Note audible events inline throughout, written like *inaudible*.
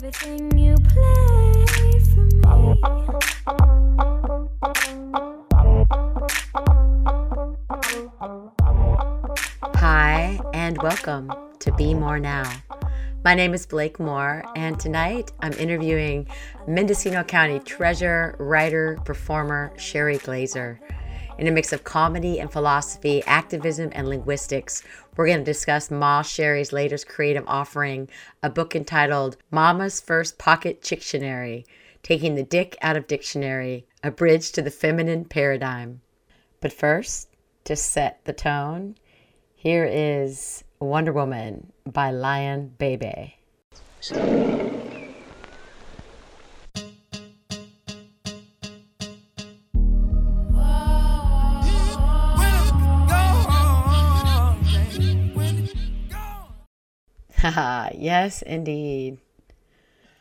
Everything you play for me. Hi, and welcome to Be More Now. My name is Blake Moore, and tonight I'm interviewing Mendocino County treasurer, writer, performer Sherry Glaser. In a mix of comedy and philosophy, activism, and linguistics, we're going to discuss Ma Sherry's latest creative offering, a book entitled Mama's First Pocket Dictionary Taking the Dick Out of Dictionary, a bridge to the feminine paradigm. But first, to set the tone, here is Wonder Woman by Lion Babe. *laughs* yes, indeed.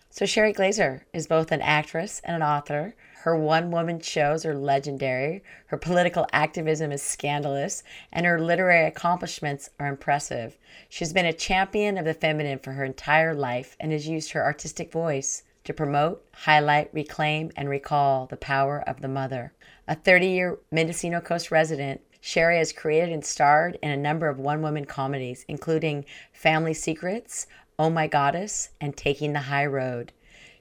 So, Sherry Glaser is both an actress and an author. Her one woman shows are legendary, her political activism is scandalous, and her literary accomplishments are impressive. She's been a champion of the feminine for her entire life and has used her artistic voice to promote, highlight, reclaim, and recall the power of the mother. A 30 year Mendocino Coast resident, Sherry has created and starred in a number of one woman comedies, including Family Secrets, Oh My Goddess, and Taking the High Road.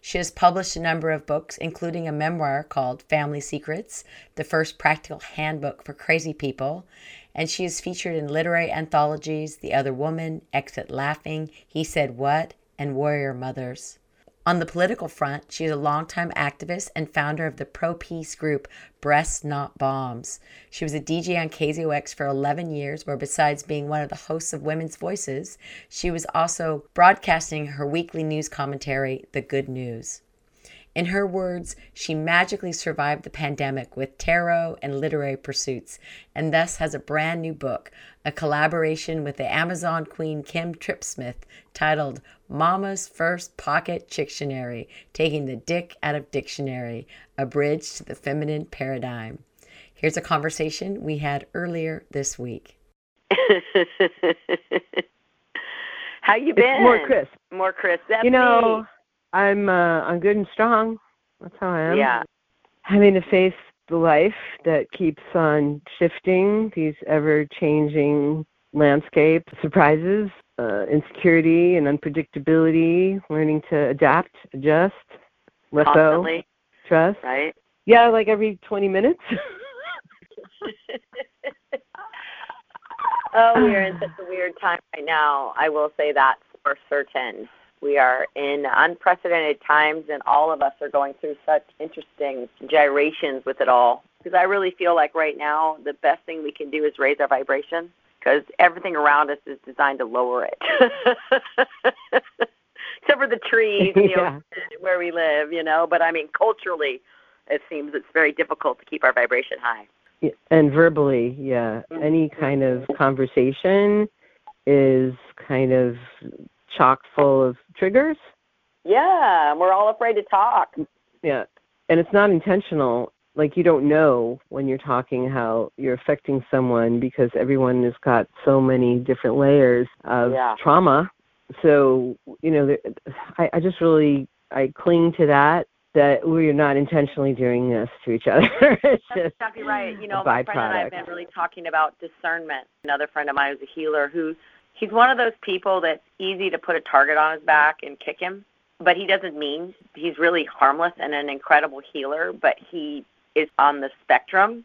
She has published a number of books, including a memoir called Family Secrets, the first practical handbook for crazy people, and she is featured in literary anthologies The Other Woman, Exit Laughing, He Said What, and Warrior Mothers. On the political front, she is a longtime activist and founder of the pro peace group Breasts Not Bombs. She was a DJ on KZYX for 11 years, where besides being one of the hosts of Women's Voices, she was also broadcasting her weekly news commentary, The Good News. In her words, she magically survived the pandemic with tarot and literary pursuits, and thus has a brand new book, a collaboration with the Amazon queen Kim Tripsmith, titled Mama's First Pocket Dictionary Taking the Dick Out of Dictionary, a bridge to the feminine paradigm. Here's a conversation we had earlier this week. *laughs* How you been? It's more crisp. More crisp. That's you know, me. I'm uh, I'm good and strong. That's how I am. Yeah. Having to face the life that keeps on shifting, these ever changing landscape, surprises, uh, insecurity and unpredictability, learning to adapt, adjust, let Constantly, go, trust. right? Yeah, like every 20 minutes. *laughs* oh, we are in such a weird time right now. I will say that for certain. We are in unprecedented times, and all of us are going through such interesting gyrations with it all. Because I really feel like right now, the best thing we can do is raise our vibration, because everything around us is designed to lower it. *laughs* Except for the trees and *laughs* the Yeah. ocean where we live, you know. But I mean, culturally, it seems it's very difficult to keep our vibration high. Yeah, and verbally, yeah, mm-hmm. any kind of conversation is kind of chock full of triggers. Yeah, we're all afraid to talk. Yeah, and it's not intentional. Like you don't know when you're talking how you're affecting someone because everyone has got so many different layers of Yeah. trauma. So you know, I, I just really I cling to that that we're not intentionally doing this to each other. *laughs* it's That's just exactly right. You know, my friend and I have been really talking about discernment. Another friend of mine who's a healer who he's one of those people that's easy to put a target on his back and kick him, but he doesn't mean he's really harmless and an incredible healer, but he is on the spectrum.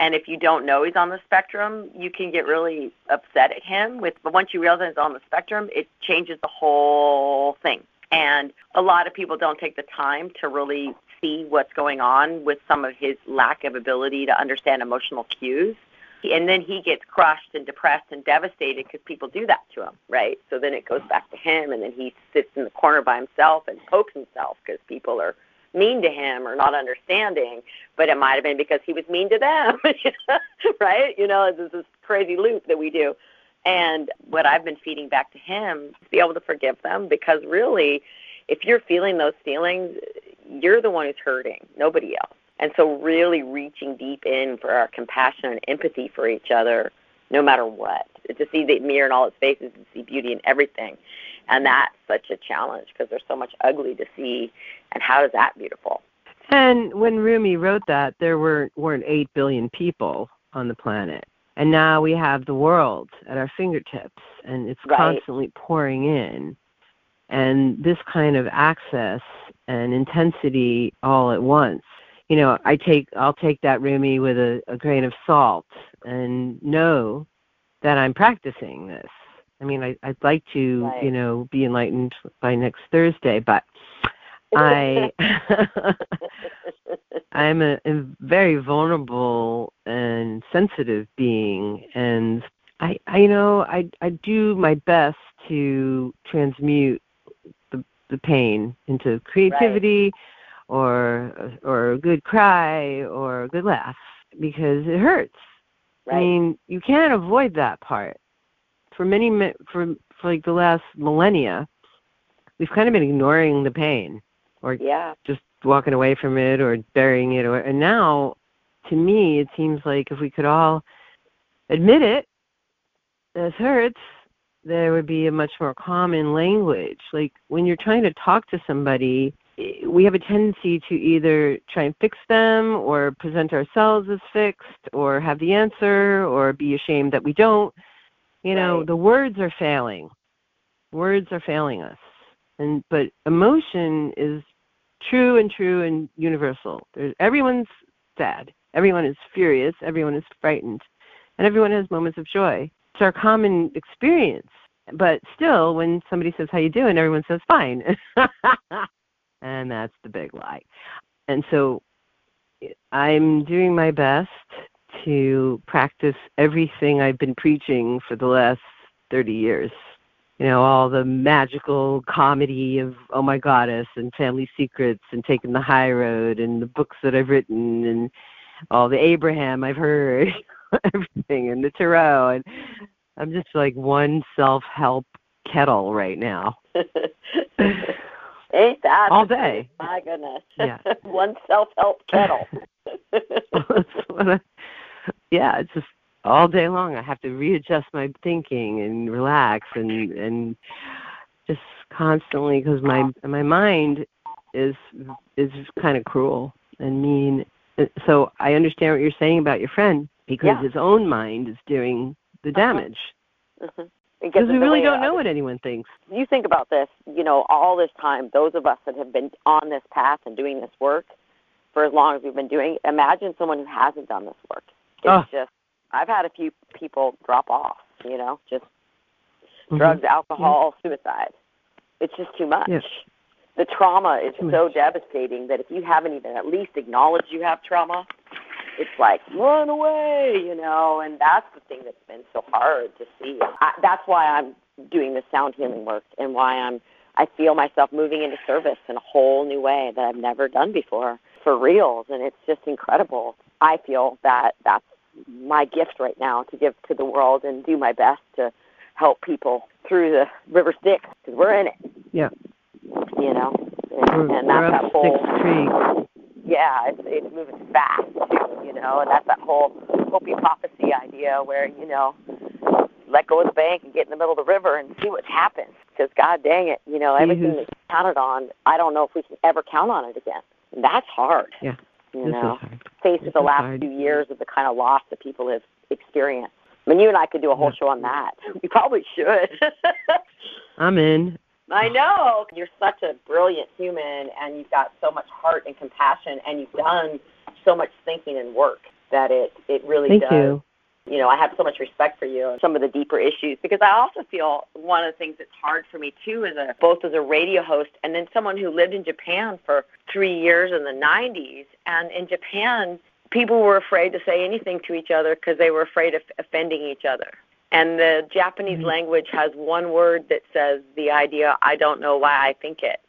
And if you don't know he's on the spectrum, you can get really upset at him with but once you realize he's on the spectrum, it changes the whole thing. And a lot of people don't take the time to really see what's going on with some of his lack of ability to understand emotional cues. And then he gets crushed and depressed and devastated because people do that to him, right? So then it goes back to him, and then he sits in the corner by himself and pokes himself because people are mean to him or not understanding. But it might have been because he was mean to them, *laughs* right? You know, it's this crazy loop that we do. And what I've been feeding back to him is be able to forgive them because really, if you're feeling those feelings, you're the one who's hurting, nobody else. And so, really reaching deep in for our compassion and empathy for each other, no matter what, to see the mirror in all its faces and see beauty in everything. And that's such a challenge because there's so much ugly to see. And how is that beautiful? And when Rumi wrote that, there were weren't eight billion people on the planet, and now we have the world at our fingertips, and it's Right. constantly pouring in. And this kind of access and intensity all at once. You know, I take I'll take that Rumi with a, a grain of salt and know that I'm practicing this. I mean, I, I'd like to, Right. you know, be enlightened by next Thursday, but I *laughs* I'm a, a very vulnerable and sensitive being, and I, I you know, I I do my best to transmute the the pain into creativity, or or a good cry, or a good laugh, because it hurts. I mean, you can't avoid that part. For many, for for like the last millennia, we've kind of been ignoring the pain, or yeah. just walking away from it or burying it or and now to me it seems like if we could all admit it this hurts there would be a much more common language like when you're trying to talk to somebody we have a tendency to either try and fix them or present ourselves as fixed or have the answer or be ashamed that we don't you know Right. the words are failing words are failing us and but emotion is true and true and universal. There's, everyone's sad. Everyone is furious. Everyone is frightened. And everyone has moments of joy. It's our common experience. But still, when somebody says, how you doing? Everyone says, fine. *laughs* and that's the big lie. And so I'm doing my best to practice everything I've been preaching for the last 30 years you know, all the magical comedy of Oh My Goddess and Family Secrets and Taking the High Road and the books that I've written and all the Abraham I've heard, *laughs* everything and the Tarot and I'm just like one self help kettle right now. *laughs* Ain't that All day. My goodness. Yeah. *laughs* One self help kettle. That's what I- yeah, it's just all day long I have to readjust my thinking and relax and and just constantly because my my mind is is kind of cruel and mean. So I understand what you're saying about your friend because Yeah. his own mind is doing the Uh-huh. damage Mhm. Because we really don't know what anyone thinks. you think about this, you know, all this time, those of us that have been on this path and doing this work for as long as we've been doing, imagine someone who hasn't done this work. It's Oh. just, I've had a few people drop off, you know, just Mhm. drugs, alcohol, suicide. It's just too much. Yeah. The trauma is Too so much. devastating that if you haven't even at least acknowledged you have trauma, it's like run away, you know, and that's the thing that's been so hard to see. I, that's why I'm doing the sound healing work and why I'm I feel myself moving into service in a whole new way that I've never done before for reals, and it's just incredible. I feel that that's my gift right now to give to the world and do my best to help people through the river Styx because we're in it, Yeah, you know, and, we're, and that's that whole yeah, it's it's moving fast too, you know, and that's that whole Hopi prophecy idea where you know, let go of the bank and get in the middle of the river and see what happens. Because God dang it, you know, everything that's counted on, I don't know if we can ever count on it again. That's hard. Yeah, you this know, faced with the last hard. few years of the kind of loss that people have experienced. I mean, you and I could do a whole Yeah. show on that. *laughs* We probably should. *laughs* I'm in. I know. You're such a brilliant human and you've got so much heart and compassion and you've done so much thinking and work that it it really Thank does. you. You know, I have so much respect for you and some of the deeper issues because I also feel one of the things that's hard for me too as a both as a radio host and then someone who lived in Japan for 3 years in the 90s and in Japan people were afraid to say anything to each other because they were afraid of offending each other. And the Japanese Mhm. language has one word that says the idea, I don't know why I think it.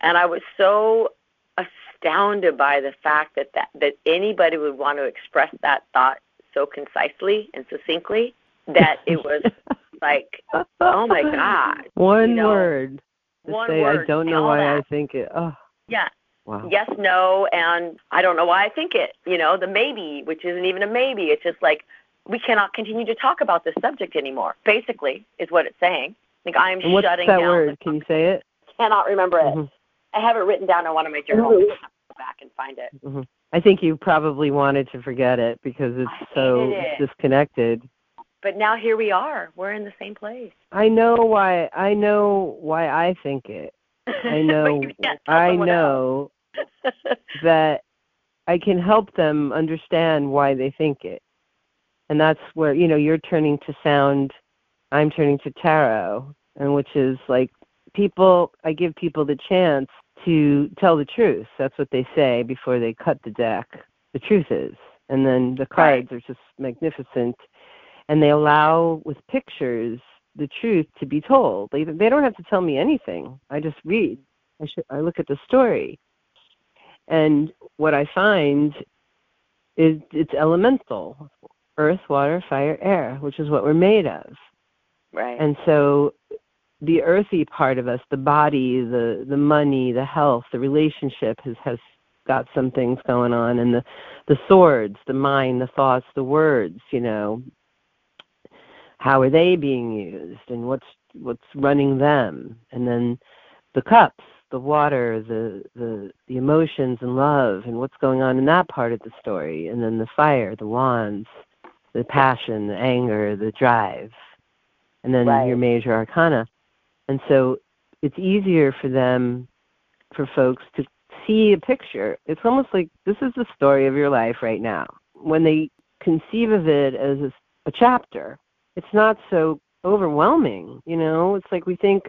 And I was so astounded by the fact that, that, that anybody would want to express that thought so concisely and succinctly that it was *laughs* like, oh my God. One you know, word. To one say word I don't know why I think it. Oh, Yeah, wow. yes, no, and I don't know why I think it. You know, the maybe, which isn't even a maybe. It's just like we cannot continue to talk about this subject anymore. Basically, is what it's saying. Like I am And what's shutting that down. word? Can you say it? cannot remember it. Mhm. I have it written down on one of my journals. Mhm. I'll go back and find it. hmm I think you probably wanted to forget it because it's so it. disconnected. But now here we are. We're in the same place. I know why. I know why I think it. I *laughs* know. But you can't tell I know *laughs* that I can help them understand why they think it, and that's where you know you're turning to sound. I'm turning to tarot, and which is like people. I give people the chance to tell the truth. That's what they say before they cut the deck. The truth is, and then the cards are just magnificent, and they allow with pictures the truth to be told. They they don't have to tell me anything. I just read. I should I look at the story. And what I find is it's elemental. Earth, water, fire, air, which is what we're made of. right. And so the earthy part of us, the body, the the money, the health, the relationship has has got some things going on. And the the swords, the mind, the thoughts, the words, you know, how are they being used and what's what's running them? And then the cups the water the the the emotions and love and what's going on in that part of the story. And then the fire the wands the passion the anger the drive. And then Right. your major arcana and so it's easier for them for folks to see a picture. It's almost like this is the story of your life right now. When they conceive of it as a, a chapter it's not so overwhelming you know? It's like we think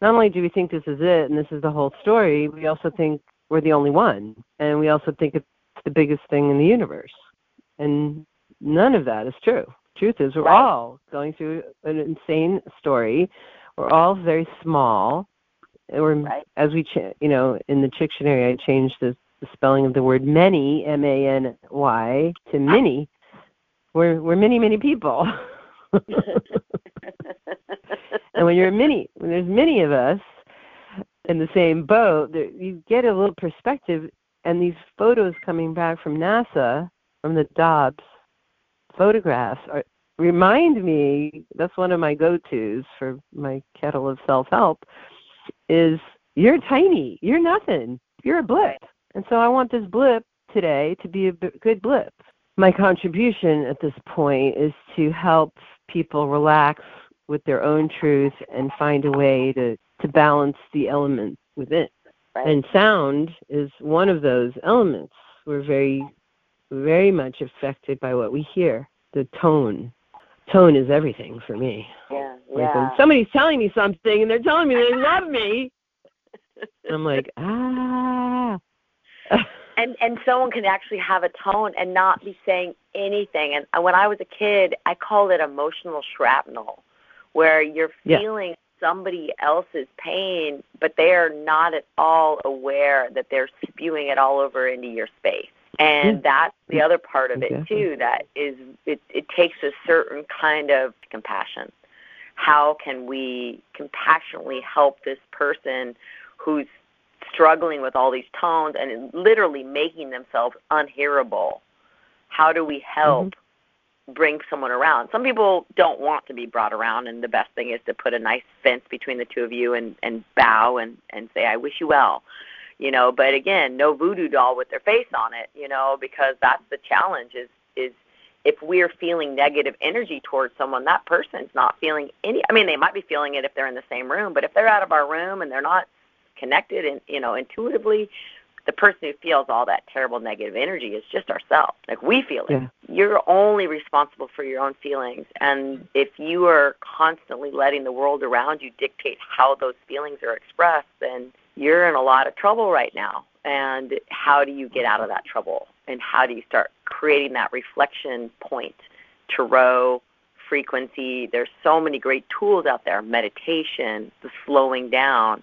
not only do we think this is it and this is the whole story we also think we're the only one. And we also think it's the biggest thing in the universe. And none of that is true. Truth is we're Right. all going through an insane story we're all very small we're Right. as we ch- you know in the dictionary i changed the, the spelling of the word many m a n y to ah. many we're we're many many people *laughs* and when you're many, when there's many of us in the same boat, there, you get a little perspective. And these photos coming back from NASA, from the Dobbs photographs, are, remind me. That's one of my go-tos for my kettle of self-help. Is you're tiny. You're nothing. You're a blip. And so I want this blip today to be a b- good blip. My contribution at this point is to help people relax with their own truth and find a way to, to balance the elements within. right. And sound is one of those elements. We're very, very much affected by what we hear. The tone. Tone is everything for me. yeah. Like Yeah. somebody's telling me something and they're telling me they love me, *laughs* I'm like, ah. *laughs* and and someone can actually have a tone and not be saying anything and when i was a kid i called it emotional shrapnel where you're Yeah. feeling somebody else's pain but they are not at all aware that they're spewing it all over into your space and that's the other part of it too that is it it takes a certain kind of compassion. How can we compassionately help this person who's struggling with all these tones and literally making themselves unhearable? How do we help mm-hmm. bring someone around? Some people don't want to be brought around and the best thing is to put a nice fence between the two of you and and bow and and say i wish you well you know but again no voodoo doll with their face on it you know because that's the challenge is is if we're feeling negative energy towards someone that person's not feeling any i mean they might be feeling it if they're in the same room but if they're out of our room and they're not connected and you know intuitively the person who feels all that terrible negative energy is just ourselves. Like we feel it. Yeah. you're only responsible for your own feelings. And if you are constantly letting the world around you dictate how those feelings are expressed then you're in a lot of trouble right now. And how do you get out of that trouble? And how do you start creating that reflection point tarot frequency? There's so many great tools out there meditation the slowing down.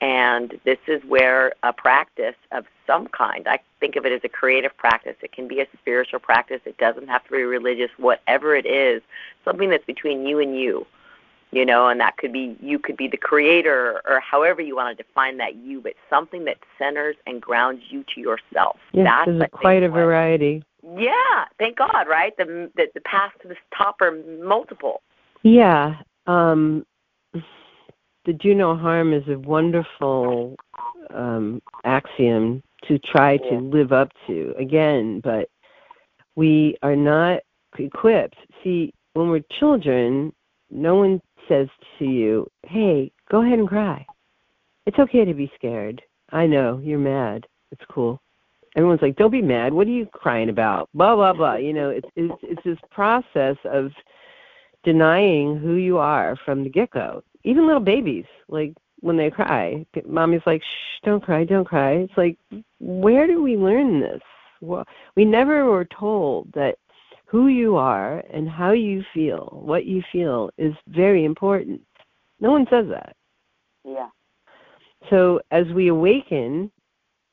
And this is where a practice of some kind, I think of it as a creative practice. It can be a spiritual practice. It doesn't have to be religious, whatever it is, something that's between you and you, you know, and that could be, you could be the creator or however you want to define that you, but something that centers and grounds you to yourself. Yes, that's there's quite a variety. Yeah, thank God, right? The, the, the paths to the top are multiple. Yeah. Um the do no harm is a wonderful um, axiom to try to live up to again, but we are not equipped. See, when we're children, no one says to you, "Hey, go ahead and cry. It's okay to be scared. I know you're mad. It's cool." Everyone's like, "Don't be mad. What are you crying about?" Blah blah blah. You know, it's it's, it's this process of denying who you are from the get go. Even little babies, like when they cry, mommy's like, "Shh, don't cry, don't cry." It's like, where do we learn this? Well, we never were told that who you are and how you feel, what you feel, is very important. No one says that. Yeah. So as we awaken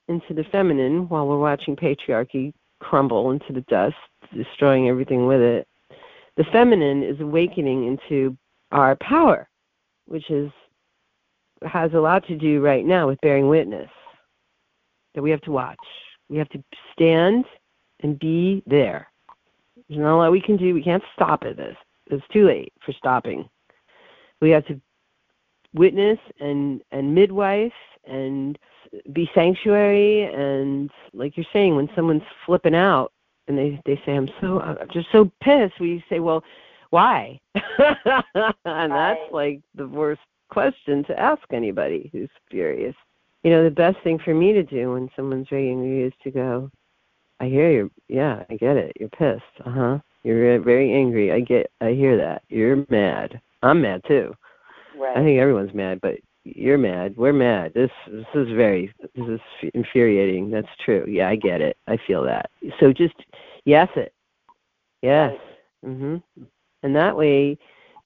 into the feminine while we're watching patriarchy crumble into the dust, destroying everything with it, the feminine is awakening into our power, which is has a lot to do right now with bearing witness. That we have to watch. We have to stand and be there. There's not a lot we can do. We can't stop at this. It's too late for stopping. We have to witness and and midwife and be sanctuary and like you're saying when someone's flipping out and they they say i'm so i'm just so pissed we say well why *laughs* and that's like the worst question to ask anybody who's furious you know the best thing for me to do when someone's very angry is to go i hear you yeah i get it you're pissed uh-huh you're very angry i get i hear that you're mad i'm mad too Right. I think everyone's mad, but you're mad. We're mad. This this is very this is infuriating. That's true. Yeah, I get it. I feel that. So just yes it. Yes. Mhm. And that way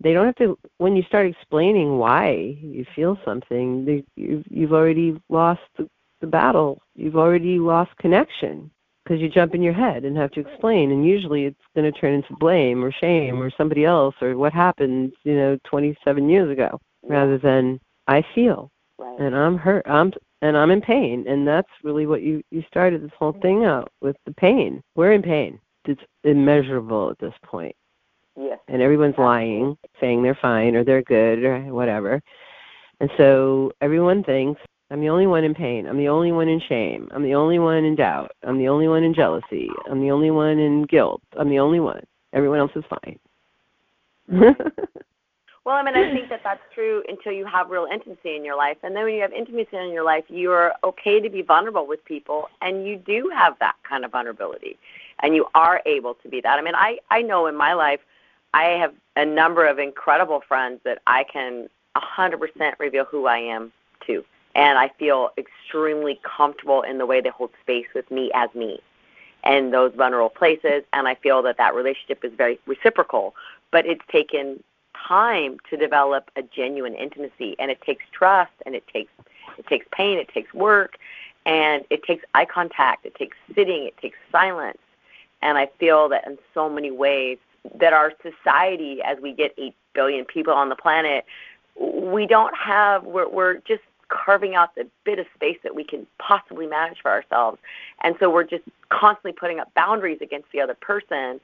they don't have to when you start explaining why you feel something, they, you've you've already lost the, the battle. You've already lost connection because you jump in your head and have to explain and usually it's going to turn into blame or shame or somebody else or what happened you know 27 years ago rather than i feel. Right. and i'm hurt i'm and i'm in pain and that's really what you you started this whole mm-hmm. thing out with the pain. We're in pain. It's immeasurable at this point. Yes. and everyone's lying saying they're fine or they're good or whatever. And so everyone thinks I'm the only one in pain. I'm the only one in shame. I'm the only one in doubt. I'm the only one in jealousy. I'm the only one in guilt. I'm the only one. Everyone else is fine. *laughs* Well, I mean, I think that that's true until you have real intimacy in your life, and then when you have intimacy in your life, you're okay to be vulnerable with people, and you do have that kind of vulnerability, and you are able to be that. I mean, I I know in my life, I have a number of incredible friends that I can 100% reveal who I am to, and I feel extremely comfortable in the way they hold space with me as me, and those vulnerable places, and I feel that that relationship is very reciprocal, but it's taken time to develop a genuine intimacy. And it takes trust and it takes it takes pain it takes work and it takes eye contact it takes sitting it takes silence. And i feel that in so many ways that our society as we get 8 billion people on the planet we don't have we're we're just carving out the bit of space that we can possibly manage for ourselves and so we're just constantly putting up boundaries against the other person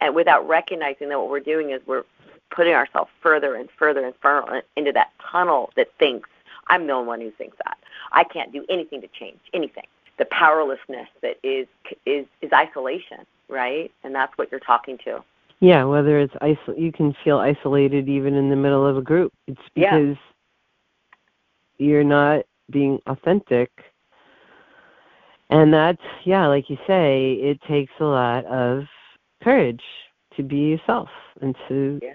and without recognizing that what we're doing is we're putting ourselves further and further and further into that tunnel that thinks I'm the only one who thinks that I can't do anything to change anything. The powerlessness that is is is isolation, right? And that's what you're talking to. yeah, whether it's isol- you can feel isolated even in the middle of a group. It's Yeah. You're not being authentic. And that's yeah, like you say, it takes a lot of courage to be yourself and to Yeah.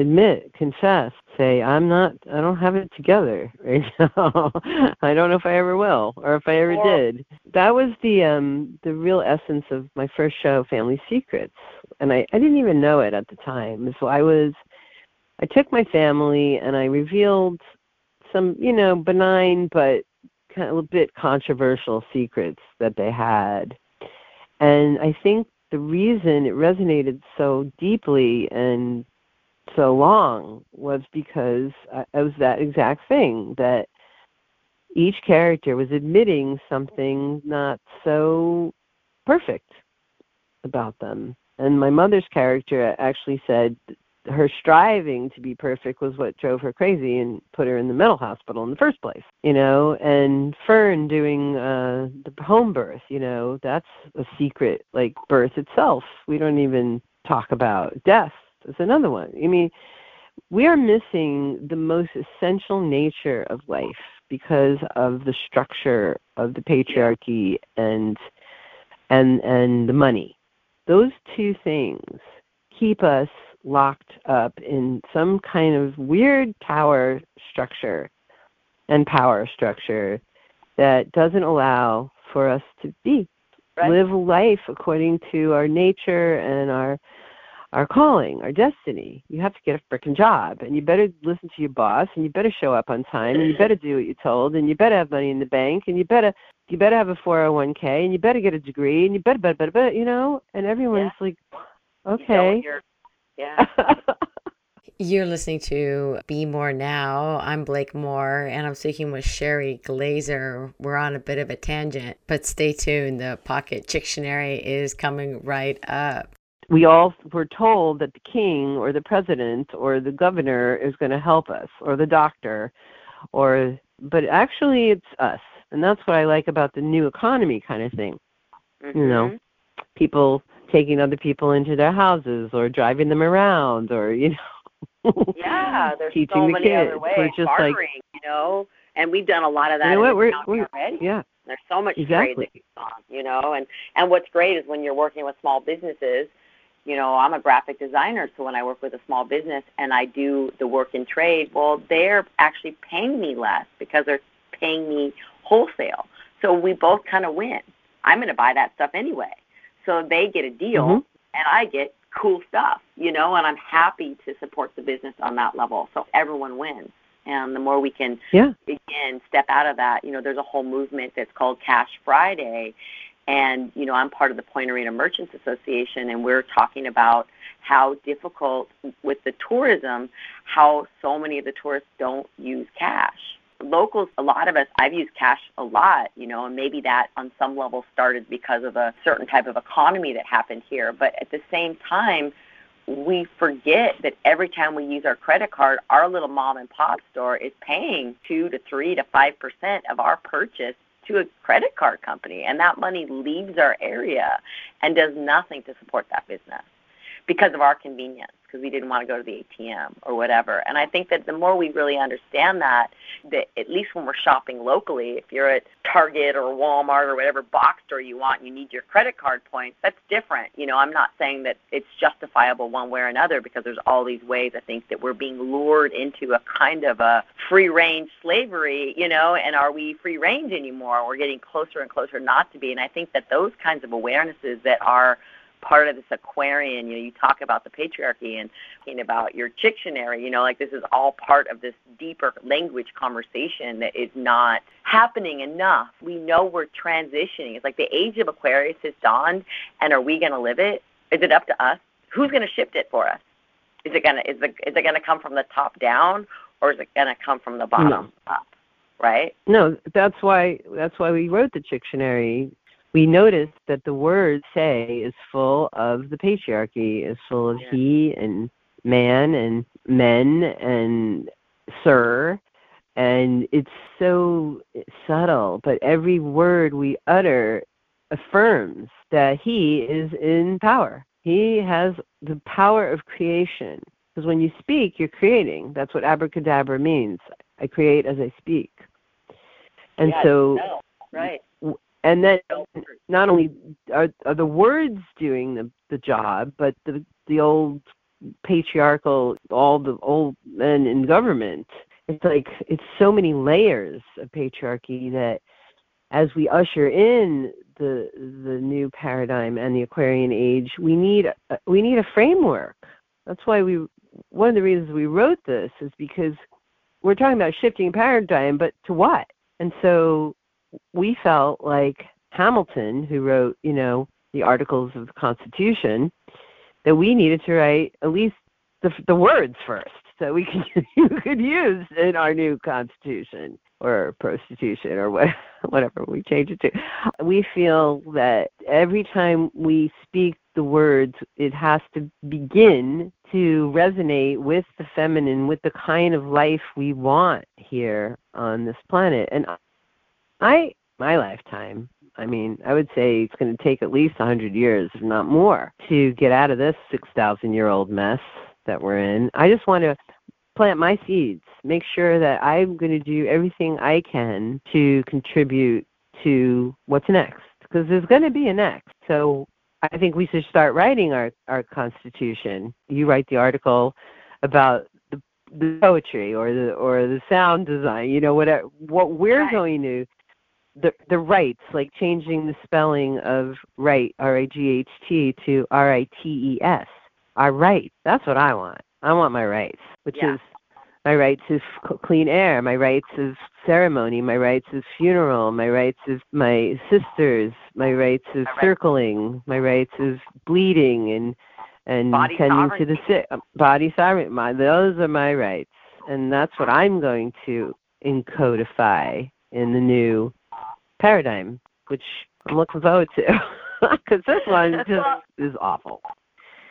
admit, confess, say, I'm not I don't have it together *laughs* right now. I don't know if I ever will or if I ever Or- did. That was the um the real essence of my first show, Family Secrets. And I, I didn't even know it at the time. So I was I took my family and I revealed some, you know, benign but kind of a bit controversial secrets that they had. And I think the reason it resonated so deeply and so long was because I- it was that exact thing that each character was admitting something not so perfect about them. And my mother's character actually said her striving to be perfect was what drove her crazy and put her in the mental hospital in the first place you know? And fern doing uh the home birth you know that's a secret like birth itself. We don't even talk about death is another one. I mean we are missing the most essential nature of life because of the structure of the patriarchy and and and the money. Those two things keep us locked up in some kind of weird power structure and power structure that doesn't allow for us to be Right. live life according to our nature and our our calling, our destiny. You have to get a frickin' job, and you better listen to your boss, and you better show up on time, and you better do what you're told, and you better have money in the bank, and you better you better have a 401k, and you better get a degree, and you better, better, better, better you know. And everyone's like, okay. you're- yeah. *laughs* You're listening to Be More Now. I'm Blake Moore, and I'm speaking with Sherry Glaser. We're on a bit of a tangent, but stay tuned. The Pocket Dictionary is coming right up. we all were told that the king or the president or the governor is going to help us or the doctor or but actually it's us and that's what i like about the new economy kind of thing you know Mhm. people taking other people into their houses or driving them around or you know Yeah, there's teaching so the many kids other ways. we're just like Bartering, you know, and we've done a lot of that you know what we're, we're already. yeah There's so much Exactly. trade that goes on, you know, and and what's great is when you're working with small businesses. You know, I'm a graphic designer, so when I work with a small business and I do the work in trade, well, they're actually paying me less because they're paying me wholesale. So we both kind of win. I'm going to buy that stuff anyway. So they get a deal Mhm. and I get cool stuff, you know, and I'm happy to support the business on that level. So everyone wins. And the more we can yeah again step out of that you know there's a whole movement that's called cash friday and you know i'm part of the point arena merchants association and we're talking about how difficult with the tourism how so many of the tourists don't use cash locals a lot of us i've used cash a lot you know and maybe that on some level started because of a certain type of economy that happened here. But at the same time we forget that every time we use our credit card, our little mom and pop store is paying two to three to five percent of our purchase to a credit card company, and that money leaves our area and does nothing to support that business because of our convenience, because we didn't want to go to the ATM or whatever. And I think that the more we really understand that, that at least when we're shopping locally, if you're at Target or Walmart or whatever box store you want, you need your credit card points. That's different. You know, I'm not saying that it's justifiable one way or another because there's all these ways I think that we're being lured into a kind of a free range slavery, you know, and are we free range anymore? We're getting closer and closer not to be. And I think that those kinds of awarenesses that are part of this Aquarian, you know, you talk about the patriarchy and talking about your Dictionary, you know, like this is all part of this deeper language conversation that is not happening enough. We know we're transitioning. It's like the age of Aquarius has dawned, and are we going to live it? Is it up to us? Who's going to shift it for us? Is it gonna is the is it gonna come from the top down, or is it gonna come from the bottom up? Right? No, that's why that's why we wrote the Dictionary. We notice that the word say is full of the patriarchy, is full of Yeah. he and man and men and sir and it's so subtle, but every word we utter affirms that he is in power. He has the power of creation. Because when you speak, you're creating. That's what abracadabra means. I create as I speak. And so, no, right. And then not only are, are the words doing the, the job, but the the old patriarchal, all the old men in government. It's like it's so many layers of patriarchy that as we usher in the the new paradigm and the Aquarian age, we need we need a framework. That's why we one of the reasons we wrote this is because we're talking about shifting paradigm, but to what? And so we felt like Hamilton, who wrote, you know, the Articles of the Constitution, that we needed to write at least the, the words first that we could, *laughs* you could use in our new Constitution or prostitution or what, *laughs* whatever we change it to. We feel that every time we speak the words, it has to begin to resonate with the feminine, with the kind of life we want here on this planet. And I, my lifetime, I mean, I would say it's going to take at least a 100 years, if not more, to get out of this 6,000 year old mess that we're in. I just want to plant my seeds, make sure that I'm going to do everything I can to contribute to what's next, because there's going to be a next. So I think we should start writing our, our Constitution. You write the article about the, the poetry or the or the sound design. You know, whatever what we're Right. going to the the rights, like changing the spelling of right R I G H T to R I T E S. Our rights. That's what I want. I want my rights, which Yeah. is my rights of c- clean air, my rights of ceremony, my rights of funeral, my rights of my sisters, my rights of circling, my rights of bleeding and and Body tending to the sick. Body sovereignty. My those are my rights, and that's what I'm going to encodify in the new paradigm, which I'm looking forward to, *laughs* because this one *laughs* just is awful.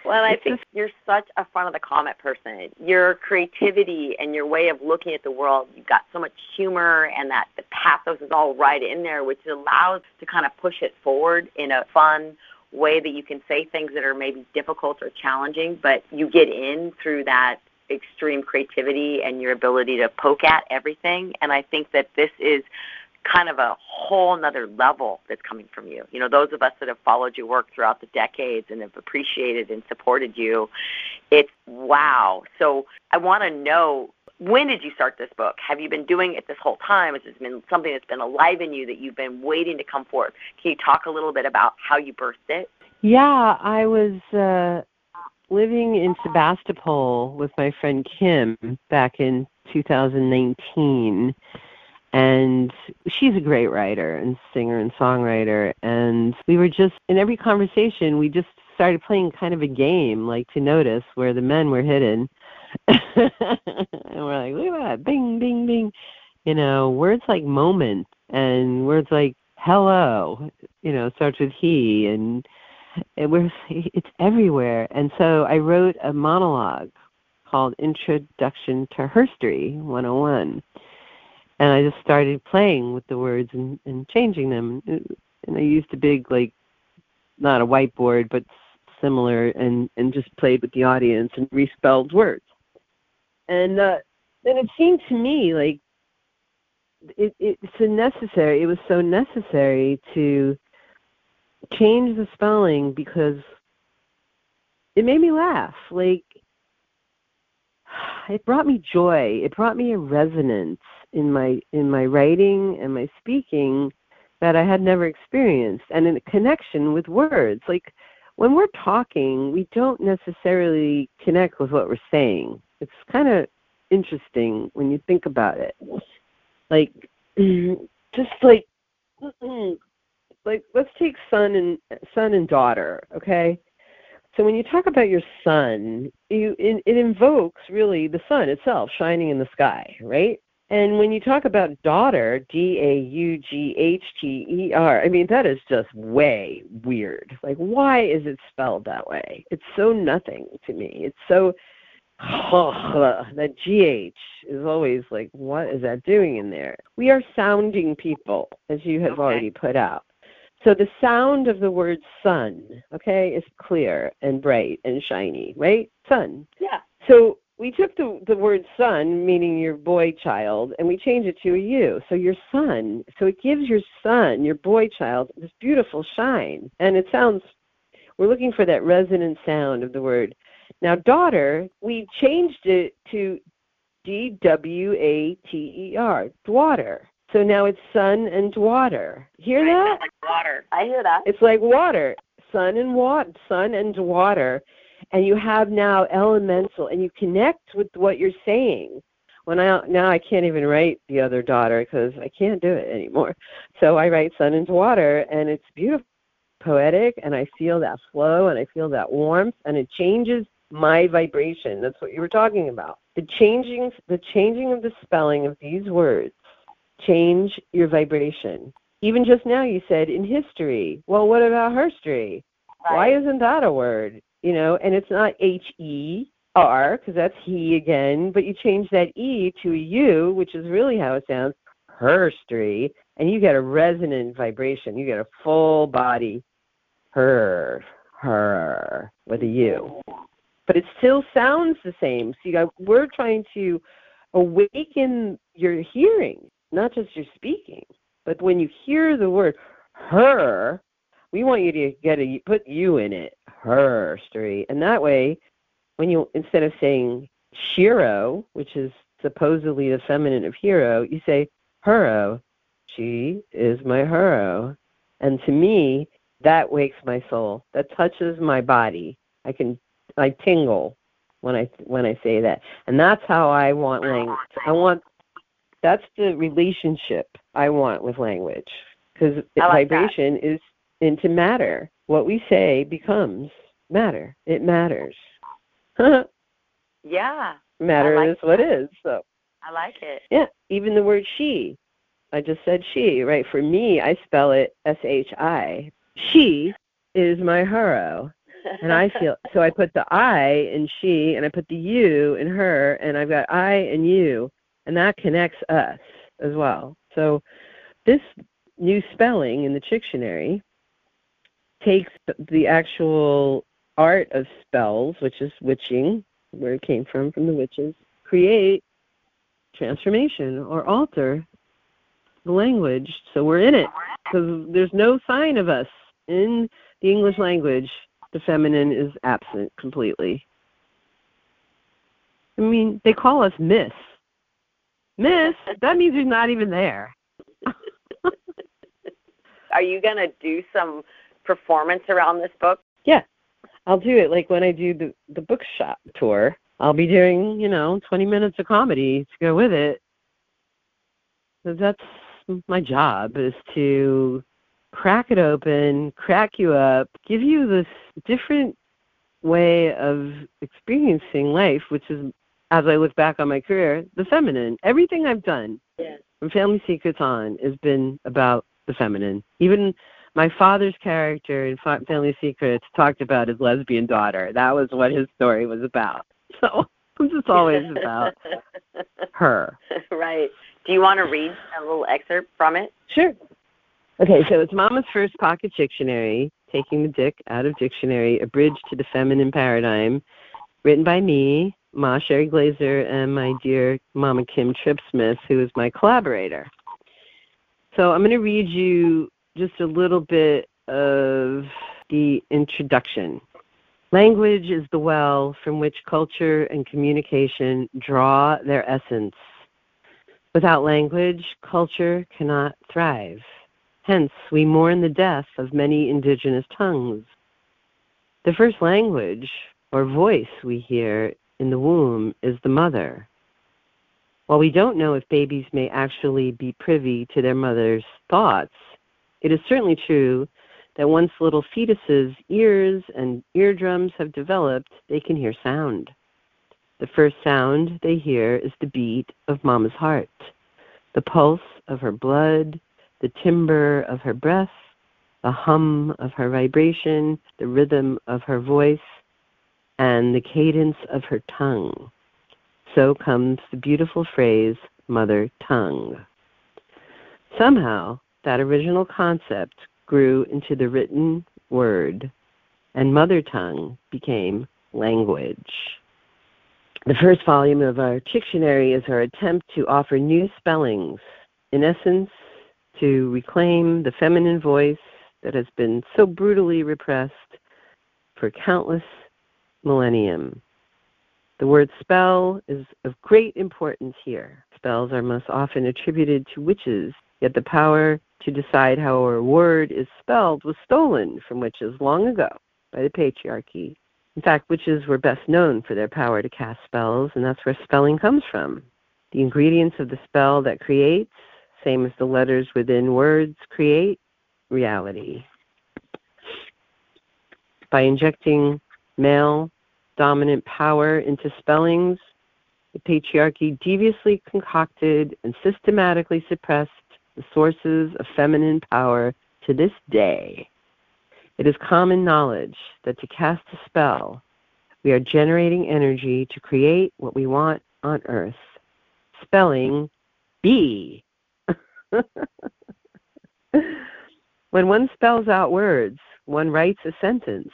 Well, I It's think you're such a front of the comment person. Your creativity and your way of looking at the world, you've got so much humor and that the pathos is all right in there, which allows to kind of push it forward in a fun way that you can say things that are maybe difficult or challenging, but you get in through that extreme creativity and your ability to poke at everything. And I think that this is kind of a whole nother level that's coming from you. You know, those of us that have followed your work throughout the decades and have appreciated and supported you, it's wow. So I want to know when did you start this book? Have you been doing it this whole time? Has it been something that's been alive in you that you've been waiting to come forth? Can you talk a little bit about how you birthed it? Yeah, I was uh living in Sebastopol with my friend Kim back in 2019 and she's a great writer and singer and songwriter. And we were just in every conversation we just started playing kind of a game like to notice where the men were hidden. *laughs* And we're like look at that. Bing bing bing. You know words like moment and words like hello you know starts with he. And it it's everywhere. And so i wrote a monologue called introduction to herstory 101 and i just started playing with the words and, and changing them. And i used a big like not a whiteboard but similar and and just played with the audience and respelled words. And uh then it seemed to me like it it's a necessary it was so necessary to change the spelling because it made me laugh. Like it brought me joy. It brought me a resonance in my in my writing and my speaking that i had never experienced and in a connection with words. Like when we're talking we don't necessarily connect with what we're saying. It's kind of interesting when you think about it. Like *clears throat* just like *clears throat* like let's take son and son and daughter okay so when you talk about your son you it, it invokes really the sun itself shining in the sky right? And when you talk about daughter d a u g h t e r i mean that is just way weird. Like why is it spelled that way? It's so nothing to me. It's so *laughs* that gh is always like what is that doing in there? We are sounding people as you have Okay. already put out so the sound of the word sun okay is clear and bright and shiny right? Sun. Yeah. so we took the the word son meaning your boy child and we changed it to a you. So your son so it gives your son your boy child this beautiful shine. And it sounds we're looking for that resonant sound of the word. Now daughter we changed it to d w a t e r daughter so now it's sun and daughter hear that like water. I hear that. it's like water, sun and water, sun and water, and you have now elemental, and you connect with what you're saying. When I now I can't even write the other daughter because I can't do it anymore. So I write sun and water, and it's beautiful, poetic, and I feel that flow, and I feel that warmth, and it changes my vibration. That's what you were talking about. The changing, the changing of the spelling of these words change your vibration. Even just now, you said in history. Well, what about herstory? Why isn't that a word? You know, and it's not H E R because that's he again, but you change that E to a U, which is really how it sounds, herstory, and you get a resonant vibration. You get a full body her, her with a U. But it still sounds the same. So you got, we're trying to awaken your hearing, not just your speaking. But when you hear the word her, we want you to get a put you in it, her story, and that way, when you instead of saying shiro, which is supposedly the feminine of hero, you say hero. She is my hero, and to me, that wakes my soul. That touches my body. I can I tingle when I when I say that, and that's how I want language. I want that's the relationship I want with language because like vibration that. is into matter. What we say becomes matter. It matters. *laughs* Yeah, matter like is what that. is. So I like it. yeah, even the word she. I just said she, right? For me, I spell it S H I. She is my hero. And I feel *laughs* so I put the I in she and I put the you in her and I've got I and you and that connects us as well. So this new spelling in the dictionary takes the actual art of spells, which is witching, where it came from, from the witches, create transformation or alter the language. So we're in it because there's no sign of us in the English language. The feminine is absent completely. I mean, they call us Miss. Miss, that means you're not even there. *laughs* Are you going to do some performance around this book? Yeah, I'll do it. Like when I do the the bookshop tour, I'll be doing you know 20 minutes of comedy to go with it. So that's my job is to crack it open, crack you up, give you this different way of experiencing life, which is, as I look back on my career, the feminine. Everything I've done Yeah. from Family Secrets on has been about the feminine. Even my father's character in Family Secrets talked about his lesbian daughter. That was what his story was about. *laughs* So it's always about *laughs* her. right. Do you want to read a little excerpt from it? Sure. Okay, so it's Mama's First Pocket Chicktionary, Taking the Dick Out of Dictionary, A Bridge to the Feminine Paradigm, written by me, Ma Sherry Glaser, and my dear Mama Kim Tripsmith, who is my collaborator. So I'm going to read you just a little bit of the introduction. Language is the well from which culture and communication draw their essence. Without language, culture cannot thrive. Hence, we mourn the death of many indigenous tongues. The first language or voice we hear in the womb is the mother. While we don't know if babies may actually be privy to their mother's thoughts, it is certainly true that once little fetuses' ears and eardrums have developed, they can hear sound. The first sound they hear is the beat of mama's heart, the pulse of her blood, the timbre of her breath, the hum of her vibration, the rhythm of her voice, and the cadence of her tongue. So comes the beautiful phrase, mother tongue. Somehow, that original concept grew into the written word, and mother tongue became language. The first volume of our dictionary is our attempt to offer new spellings, in essence, to reclaim the feminine voice that has been so brutally repressed for countless millennium. The word spell is of great importance here. Spells are most often attributed to witches, yet the power to decide how a word is spelled was stolen from witches long ago by the patriarchy. In fact, witches were best known for their power to cast spells, and that's where spelling comes from. The ingredients of the spell that creates, same as the letters within words, create reality. By injecting male dominant power into spellings, the patriarchy deviously concocted and systematically suppressed the sources of feminine power to this day. It is common knowledge that to cast a spell, We are generating energy to create what we want on earth. Spelling B. *laughs* when one spells out words, one writes a sentence,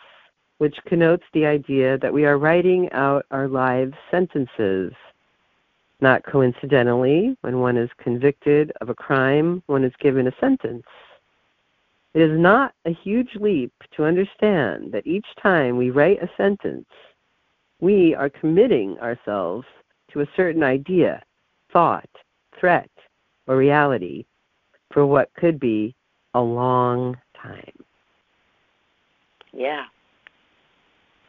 which connotes the idea that we are writing out our lives' sentences. Not coincidentally, when one is convicted of a crime, one is given a sentence. It is not a huge leap to understand that each time we write a sentence, we are committing ourselves to a certain idea, thought, threat, or reality for what could be a long time. Yeah.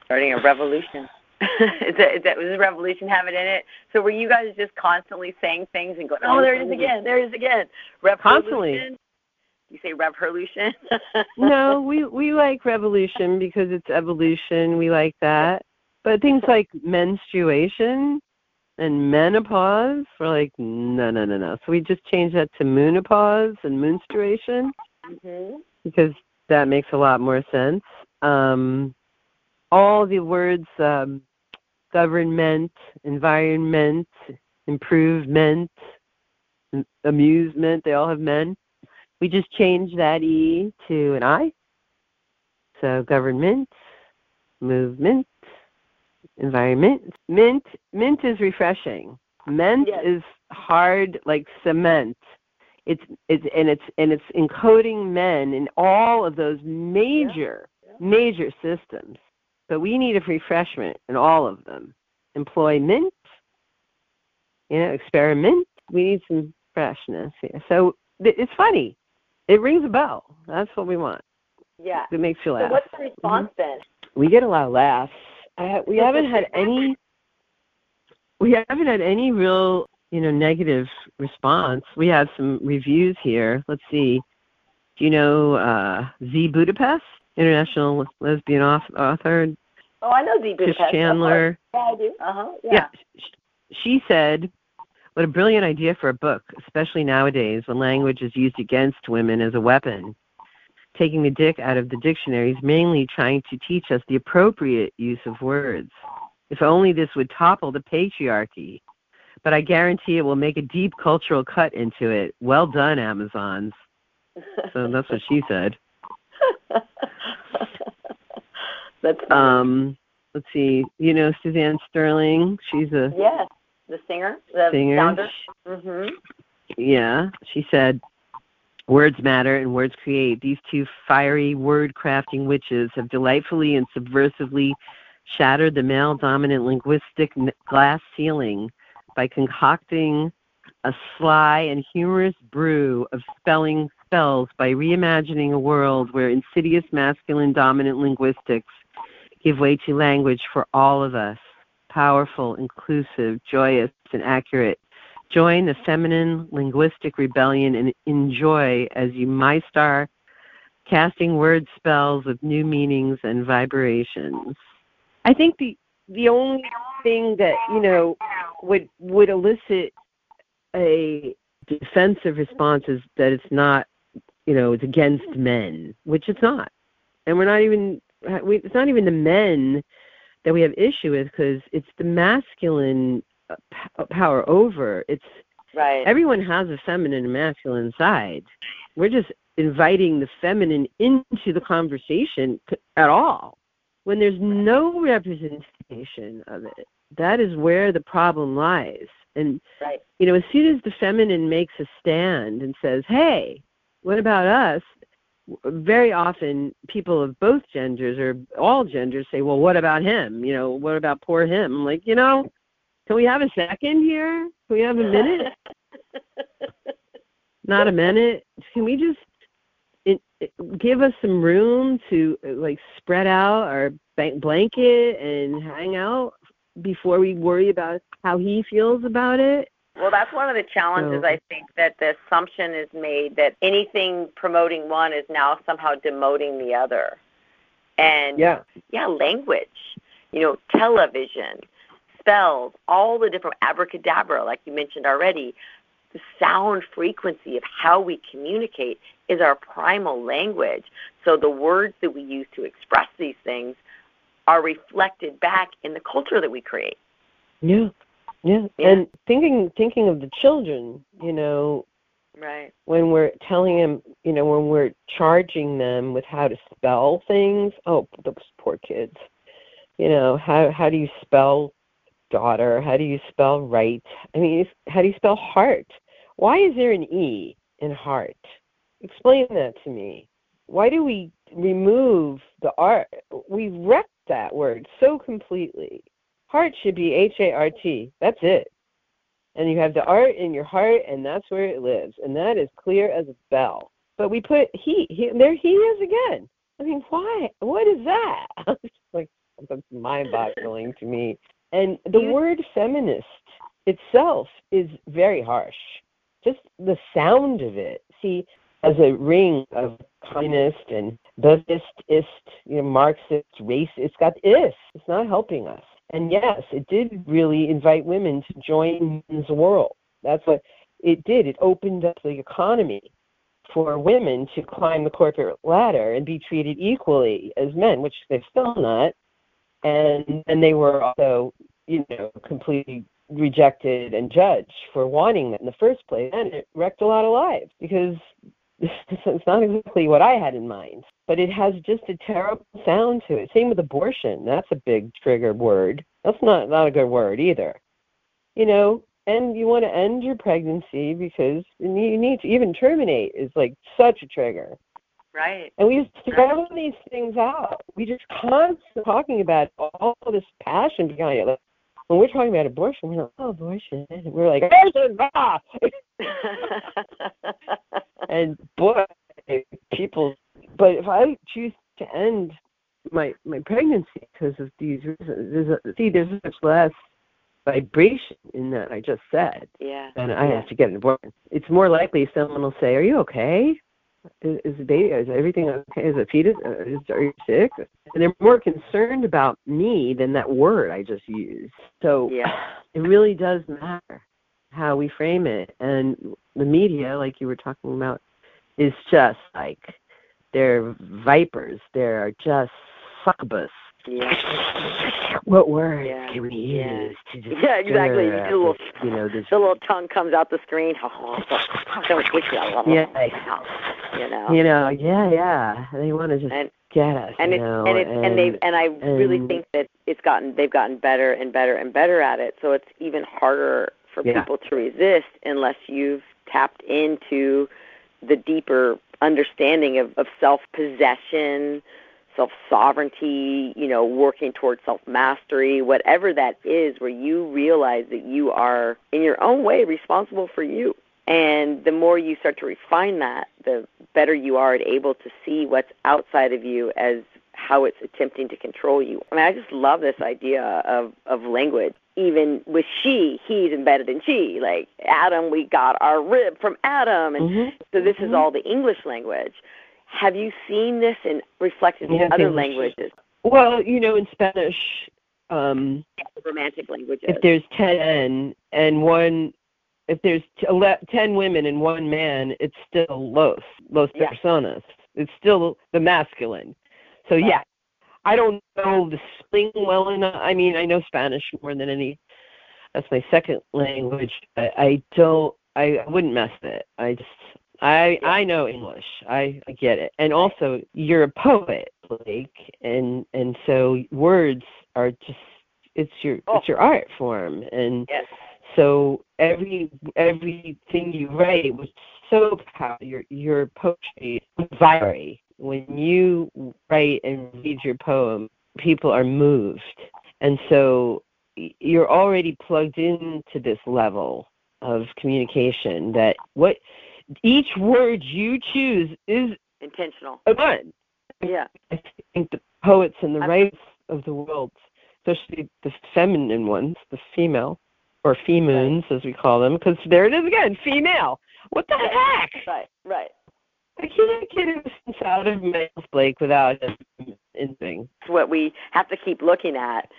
Starting a revolution. *laughs* is that, is that was a revolution have it in it? So were you guys just constantly saying things and going, Oh, there it is again, there it is again. Revolution. Constantly. You say revolution? *laughs* no, we we like revolution because it's evolution. We like that. But things like menstruation and menopause, we're like, no, no, no, no. So we just changed that to moonopause and menstruation hmm because that makes a lot more sense. Um, all the words um, government, environment, improvement, amusement, they all have men. We just change that E to an I. So government, movement, environment. Mint mint is refreshing. Mint Yes. is hard like cement. It's it's and it's and it's encoding men in all of those major major systems. But we need a refreshment in all of them. Employment, you know, experiment. We need some freshness here. So it's funny. It rings a bell. That's what we want. Yeah. It makes you So laugh. what's the response then? We get a lot of laughs. I ha- we haven't had any. We haven't had any real, you know, negative response. We have some reviews here. Let's see. Do you know uh, Z Budapest, international lesbian author, Oh, I know Z Tish Budapest. Chandler? Yeah, I do. Uh huh. Yeah. sh- She said, What a brilliant idea for a book, especially nowadays when language is used against women as a weapon. Taking the dick out of the dictionary is mainly trying to teach us the appropriate use of words. If only this would topple the patriarchy. But I guarantee it will make a deep cultural cut into it. Well done, Amazons. So that's what she said. *laughs* That's Um, let's see. You know Suzanne Sterling. She's a yes, the singer, the singer. founder. Mhm. Yeah, she said, Words matter and words create. These two fiery word crafting witches have delightfully and subversively shattered the male dominant linguistic glass ceiling by concocting a sly and humorous brew of spelling spells by reimagining a world where insidious masculine dominant linguistics give way to language for all of us powerful, inclusive, joyous, and accurate. Join the feminine linguistic rebellion and enjoy as you my star casting word spells with new meanings and vibrations. I think the the only thing that, you know, would would elicit a defensive response is that it's not, you know, it's against men, which it's not. And we're not even we, it's not even the men that we have issue with because it's the masculine uh, p- power over. It's Right. everyone has a feminine and masculine side. We're just inviting the feminine into the conversation t- at all. When there's no representation of it, that is where the problem lies. And right. you know, as soon as the feminine makes a stand and says, "Hey, what about us?" very often people of both genders or all genders say, "Well, what about him? You know, what about poor him?" I'm like, you know, can we have a second here? Can we have a minute? *laughs* Not a minute. Can we just it, it, give us some room to like spread out our ba- blanket and hang out before we worry about how he feels about it? Well, that's one of the challenges So- I think that the assumption is made that anything promoting one is now somehow demoting the other. And Yeah. yeah, language, you know, television, spells, all the different abracadabra, like you mentioned already. The sound frequency of how we communicate is our primal language. So the words that we use to express these things are reflected back in the culture that we create. Yeah. Yeah. Yeah. And thinking thinking of the children, you know, Right. when we're telling them, you know, when we're charging them with how to spell things, oh, those poor kids. You know, how how do you spell daughter? How do you spell right? I mean, how do you spell heart? Why is there an e in heart? Explain that to me. Why do we remove the r? We wrecked that word so completely. Heart should be H A R T. That's it. And you have the art in your heart and that's where it lives and that is clear as a bell. But we put he, he there he is again. I mean why? What is that? *laughs* It's like that's mind boggling to me. And the You- word feminist itself is very harsh. Just the sound of it. See as a ring of communist and Buddhist, you know, Marxist, race, it's got is. It's not helping us. And yes, it did really invite women to join men's world. That's what it did. It opened up the economy for women to climb the corporate ladder and be treated equally as men, which they're still not. And and they were also, you know, completely rejected and judged for wanting that in the first place. And it wrecked a lot of lives because *laughs* it's not exactly what I had in mind. But it has just a terrible sound to it. Same with abortion. That's a big trigger word. That's not not a good word either. You know, and you want to end your pregnancy because you need to even terminate is like such a trigger. Right. And we just throw these things out. We just constantly talking about all this passion behind it. Like, when we're talking about abortion, we're like, oh, abortion. We're like, abortion, ah! and boy, people. But if I choose to end my my pregnancy because of these reasons, there's a, see, there's much less vibration in that I just said, yeah. and I have to get an abortion. It's more likely someone will say, "Are you okay? Is, is the baby? Is everything okay? Is the fetus? Uh, is, are you sick?" And they're more concerned about me than that word I just used. So Yeah. it really does matter how we frame it and the media like you were talking about is just like they're vipers they're just succubus Yeah. what word Yeah, can we yeah. use to *laughs* Yeah, exactly. You do a little- you know this The little tongue comes out the screen. *laughs* Yeah. You know. you know yeah yeah they want to just And- get us and you it's know and it's and they and I really think that it's gotten they've gotten better and better and better at it. So it's even harder for Yeah. people to resist unless you've tapped into the deeper understanding of, of self possession, self sovereignty, you know, working towards self mastery, whatever that is, where you realize that you are in your own way responsible for you. And the more you start to refine that, the better you are at able to see what's outside of you as how it's attempting to control you. I mean, I just love this idea of, of language. Even with she, he's embedded in she. Like Adam, we got our rib from Adam, and Mhm. so this is Mhm. all the English language. Have you seen this in reflected in Yeah, other English. languages, well you know in spanish um romantic languages? if there's 10 and one if there's t- ele- 10 women and one man it's still los los Yeah. personas it's still the masculine so yeah i don't know the spelling well enough i mean i know spanish more than any that's my second language but i don't i wouldn't mess with it i just i Yeah. i know english i i get it and also you're a poet blake and and so words are just it's your Oh. it's your art form and yes. so every everything you write was so powerful. Your your poetry vibrate when you write and read your poem. People are moved, and so you're already plugged into this level of communication. That what each word you choose is Intentional. a gun. Yeah. I think the poets and the I'm- writers of the world, especially the feminine ones, the female or femoons as we call them, because there it is again, female. What the heck? Right. Right. I can't get innocence out of males, Blake, without anything. It's what we have to keep looking at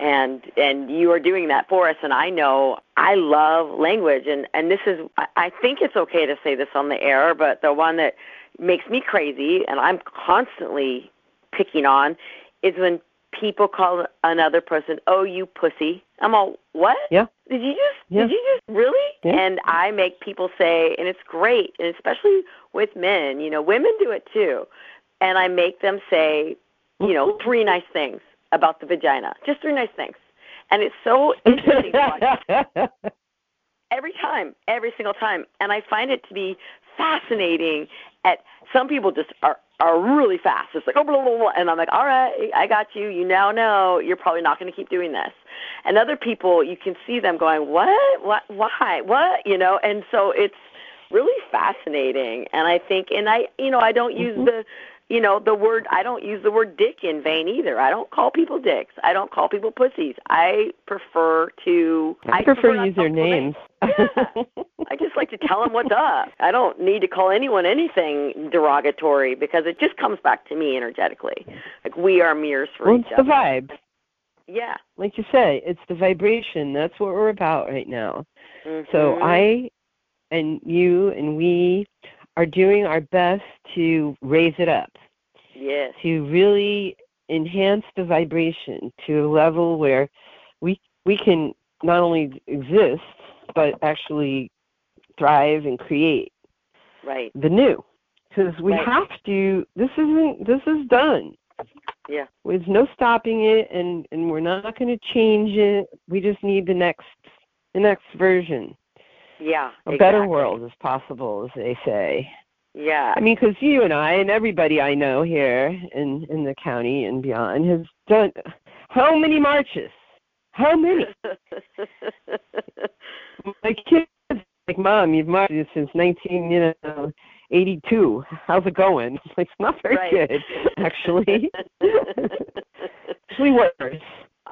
and and you are doing that for us and I know I love language and and this is I- I think it's okay to say this on the air but the one that makes me crazy and I'm constantly picking on is when people call another person, "Oh, you pussy." I'm all, "What? Yeah. Did you just? Yeah. Did you just really?" Yeah. And I make people say, and it's great, and especially with men. You know, women do it too. And I make them say, you know, three nice things about the vagina. Just three nice things. And it's so *laughs* interesting to watch every time, every single time. And I find it to be fascinating. At some people just are are really fast. It's like oh blah blah blah, and I'm like, all right, I got you. You now know you're probably not going to keep doing this. And other people, you can see them going, what, what, why, what, you know. And so it's really fascinating. And I think, and I, you know, I don't use Mhm. the you know the word i don't use the word dick in vain either i don't call people dicks i don't call people pussies i prefer to I prefer use their call names. Yeah. *laughs* I to tell them what's up. I don't need to call anyone anything derogatory because it just comes back to me energetically. Like we are mirrors for well, each other. it's the vibe. Yeah. Like you say, it's the vibration. That's what we're about right now. So Mhm. I and you and we are doing our best to raise it up, yes. to really enhance the vibration to a level where we we can not only exist but actually thrive and create Right. the new because we Right. have to this isn't this is done Yeah. there's no stopping it and and we're not going to change it we just need the next the next version Yeah. a better world is possible as they say Yeah. i mean because you and i and everybody i know here in in the county and beyond has done how many marches how many *laughs* my kids like mom you've marched since nineteen you know eighty two how's it going it's *laughs* like it's not very Right. good actually actually worse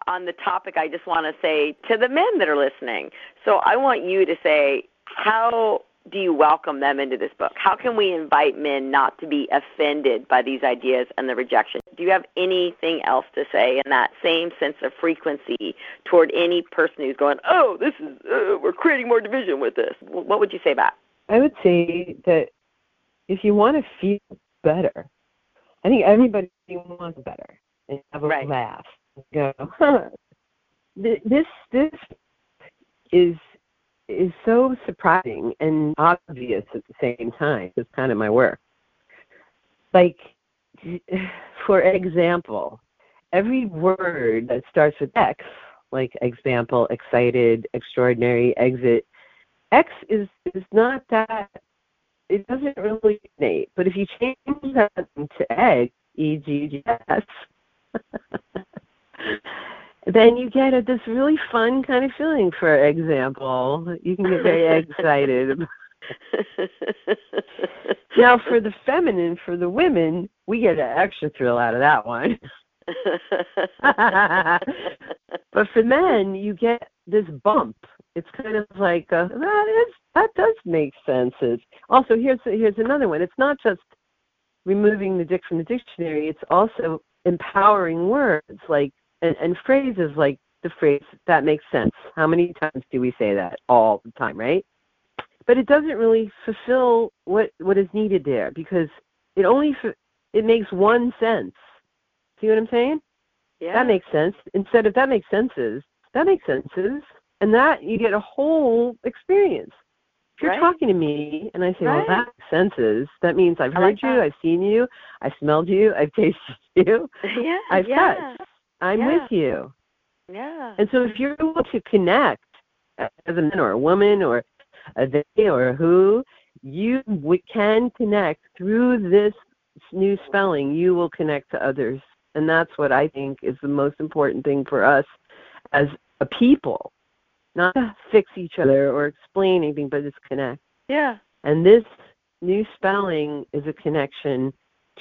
on the topic, I just want to say to the men that are listening. So I want you to say, how do you welcome them into this book? How can we invite men not to be offended by these ideas and the rejection? Do you have anything else to say in that same sense of frequency toward any person who's going, oh, this is, uh, we're creating more division with this? What would you say back? I would say that if you want to feel better, I think everybody wants better and have a Right. laugh. Go, *laughs* huh, this this is is so surprising and obvious at the same time. It's kind of my work. Like, *sighs* for example, every word that starts with X, like example, excited, extraordinary, exit, X is is not that. It doesn't really resonate. But if you change that to egg, E G G S, *laughs* then you get a, this really fun kind of feeling. For example, you can get very excited. *laughs* now, for the feminine, for the women, we get an extra thrill out of that one. *laughs* but for men, you get this bump. It's kind of like uh, that is that does make sense. It's, also, here's here's another one. It's not just removing the dick from the dictionary. It's also empowering words like and, and phrases like the phrase that makes sense. How many times do we say that? All the time, right? But it doesn't really fulfill what what is needed there because it only f- it makes one sense. See what I'm saying? yeah. That makes sense. Instead of that makes senses, that makes senses. And that you get a whole experience. If you're Right. talking to me and I say, Right. Well that makes senses, that means I've heard like you, that. I've seen you, I've smelled you, I've *laughs* tasted you, *laughs* yeah. I've yeah. touched. I'm Yeah. with you. Yeah. And so if you're able to connect as a man or a woman or a they or a who, you w- can connect through this new spelling. You will connect to others. And that's what I think is the most important thing for us as a people. Not to fix each other or explain anything, but just connect. Yeah. And this new spelling is a connection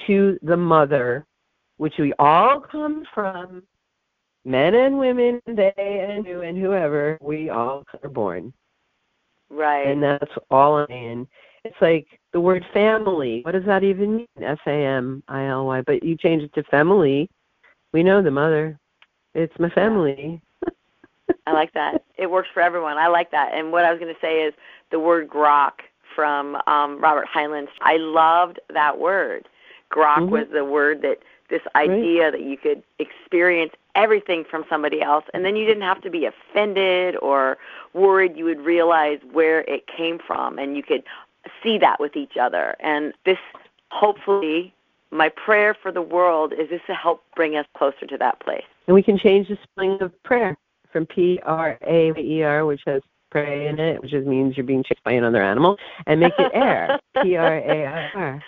to the mother, which we all come from, men and women, they and you and whoever, we all are born. Right. And that's all I'm in. It's like the word family. What does that even mean? F A M I L Y. But you change it to family. We know the mother. It's my family. I like that. It works for everyone. I like that. And what I was going to say is the word grok from um, Robert Heinlein. I loved that word. Grok Mhm. was the word that this idea that you could experience everything from somebody else and then you didn't have to be offended or worried you would realize where it came from and you could see that with each other. And this hopefully my prayer for the world is this to help bring us closer to that place. And we can change the spelling of prayer from P R A E R, which has pray in it, which just means you're being chased by another animal, and make it air. *laughs* P R A I R.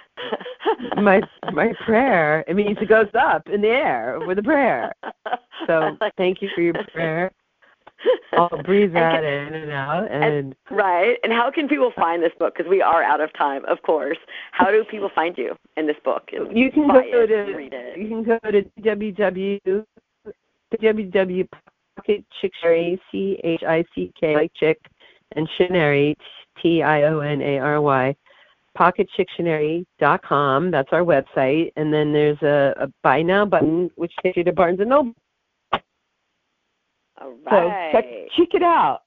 My my prayer, it means it goes up in the air with a prayer. So *laughs* thank you for your prayer. I'll breathe And that can- in and out, and Right. And how can people find this book? Because we are out of time, of course. How do people find you in this book? you can go to read it. you can go to www pocket chicktionary c h i c k like chick and Tionary t i o n a r y pocketchicktionary.com that's our website. And then there's a, a buy now button which takes you to Barnes and Noble. All so check check it out.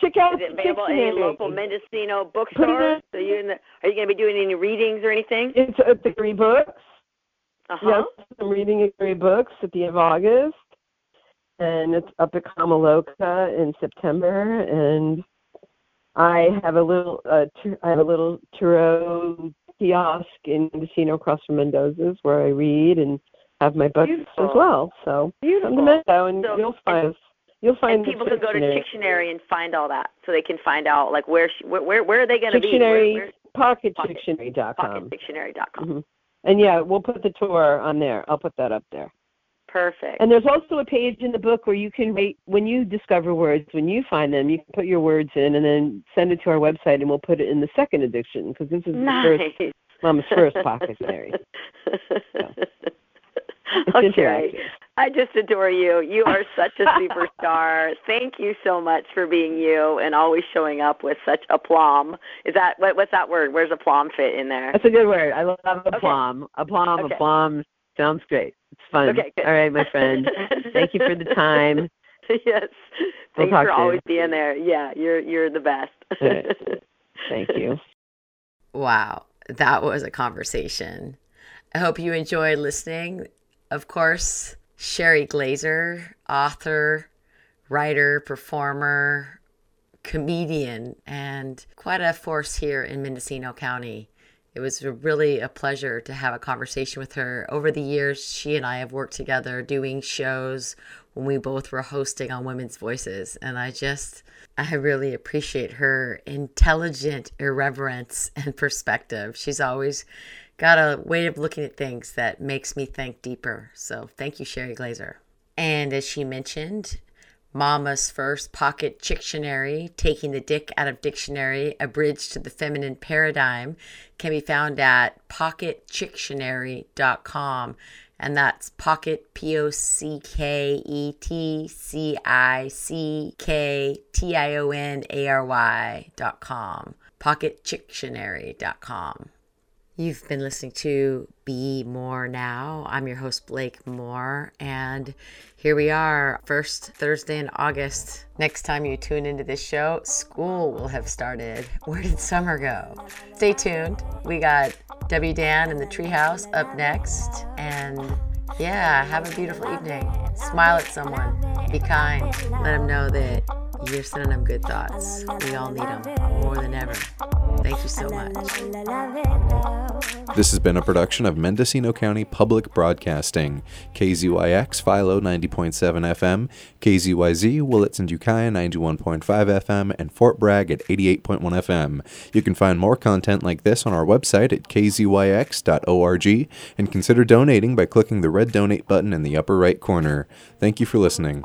Check out Is it available in local Mendocino bookstores? So you in the, are you going to be doing any readings or anything? it's at the Green Books. Uh-huh. Yes, I'm reading great books at the end of August, and it's up at Kamaloka in September. And I have a little, uh, I have a little tarot kiosk in Mendocino across from Mendosa's where I read and have my books as well. So Beautiful. come to Mendo, and So- you'll find you'll find and people can go to dictionary. And find all that, so they can find out like where she, where where, where are they going to be? Dictionary, Where, where, pocketchicktionary.com. pocketchicktionary.com. hmm And yeah, we'll put the tour on there. I'll put that up there. Perfect. And there's also a page in the book where you can rate when you discover words, when you find them, you can put your words in and then send it to our website, and we'll put it in the second edition because this is the first nice. Mama's first pocket chicktionary. *laughs* It's okay. I just adore you. You are such a superstar. *laughs* Thank you so much for being you and always showing up with such aplomb. Is that what, what's that word? Where's aplomb fit in there? That's a good word. I love aplomb. Aplomb, Okay. aplomb. Sounds great. It's fun. Okay, good. All right, my friend. Thank you for the time. *laughs* yes. We'll Thanks talk for soon. always being there. Yeah, you're you're the best. All right. Thank *laughs* you. Wow, that was a conversation. I hope you enjoyed listening. Of course, Sherry Glaser, author, writer, performer, comedian, and quite a force here in Mendocino County. It was really a pleasure to have a conversation with her. Over the years, she and I have worked together doing shows when we both were hosting on Women's Voices. And I just, I really appreciate her intelligent irreverence *laughs* and perspective. She's always got a way of looking at things that makes me think deeper. So thank you, Sherry Glaser. And as she mentioned, Mama's first pocket chicktionary, Taking the Dick Out of Dictionary, A Bridge to the Feminine Paradigm, can be found at pocketchicktionary.com. And that's pocket, P O C K E T C I C K T I O N A R Y dot com. Pocketchicktionary.com. You've been listening to Be More Now. I'm your host, Blake Moore, and here we are, first Thursday in August. Next time you tune into this show, school will have started. Where did summer go? Stay tuned. We got W. Dan and the Treehouse up next, and yeah, have a beautiful evening. Smile at someone. Be kind. Let them know that you're sending them good thoughts. We all need them more than ever. Thank you so much. This has been a production of Mendocino County Public Broadcasting, KZYX Philo 90.7 FM, KZYZ Willits and Ukiah 91.5 FM, and Fort Bragg at 88.1 FM. You can find more content like this on our website at kzyx.org and consider donating by clicking the red donate button in the upper right corner. Thank you for listening.